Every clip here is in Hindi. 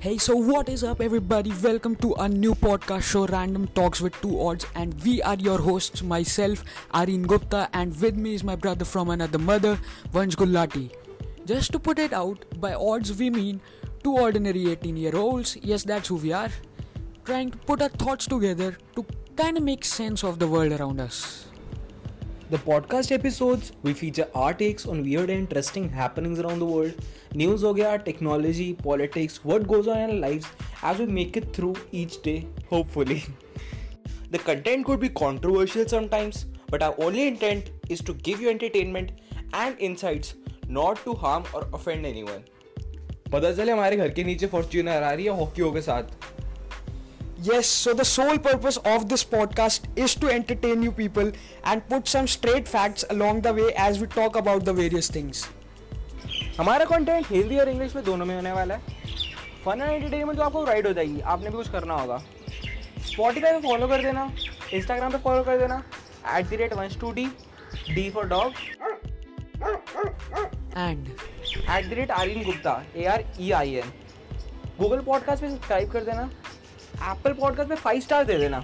Hey, so what is up, everybody? Welcome to a new podcast show, Random Talks with Two Odds, and we are your hosts, myself, Areen Gupta, and with me is my brother from another mother, Vansh Gulati. Just to put it out, by odds we mean two ordinary 18 year olds, yes, that's who we are, trying to put our thoughts together to kind of make sense of the world around us. The podcast episodes, we feature our takes on weird and interesting happenings around the world, news ho gaya, technology, politics, what goes on in our lives as we make it through each day, hopefully. the content could be controversial sometimes, but our only intent is to give you entertainment and insights, not to harm or offend anyone. पता चले हमारे घर के नीचे फॉर्च्यूनर आ रही है हॉकियों के साथ Yes, so the sole purpose of this podcast is to entertain you people and put some straight facts along the way as we talk about the various things. हमारा कंटेंट हिंदी और इंग्लिश में दोनों में होने वाला है। फन एंड एंटरटेनमेंट तो आपको राइड हो जाएगी। आपने भी कुछ करना होगा। स्पॉटीफाई पे फॉलो कर देना। इंस्टाग्राम पे फॉलो कर देना। At the rate once to D D for dog and at the rate Aryan Gupta A R E I N Google podcast पे सब्सक्राइब कर देना। एप्पल पॉडकास्ट पे फाइव स्टार दे देना।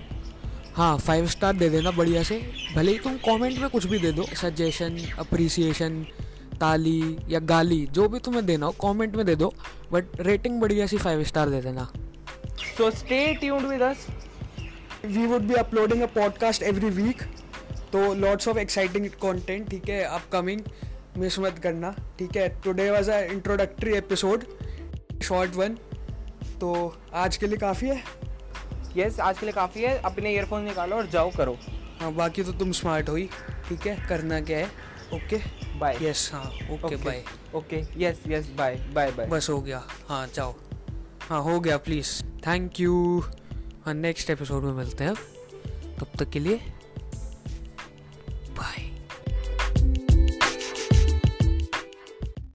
हाँ फाइव स्टार दे देना बढ़िया से। भले ही तुम कमेंट में कुछ भी दे दो सजेशन अप्रिसिएशन ताली या गाली जो भी तुम्हें देना हो कमेंट में दे दो बट रेटिंग बढ़िया सी फाइव स्टार दे देना। So stay tuned with us we would be uploading a podcast every week तो लॉट्स ऑफ़ एक्साइटिंग कंटेंट ठीक है अपकमिंग मिस मत करना ठीक है। Today was a introductory episode short one तो आज के लिए काफ़ी है। यस आज के लिए काफ़ी है। अपने ईयरफोन निकालो और जाओ करो। हाँ बाकी तो तुम स्मार्ट हो ही। ठीक है? करना क्या है? ओके बाय यस हाँ okay bye okay yes yes bye bye bye बस हो गया। हाँ जाओ। हाँ हो गया प्लीज़ थैंक यू हाँ नेक्स्ट एपिसोड में मिलते हैं। तब तक के लिए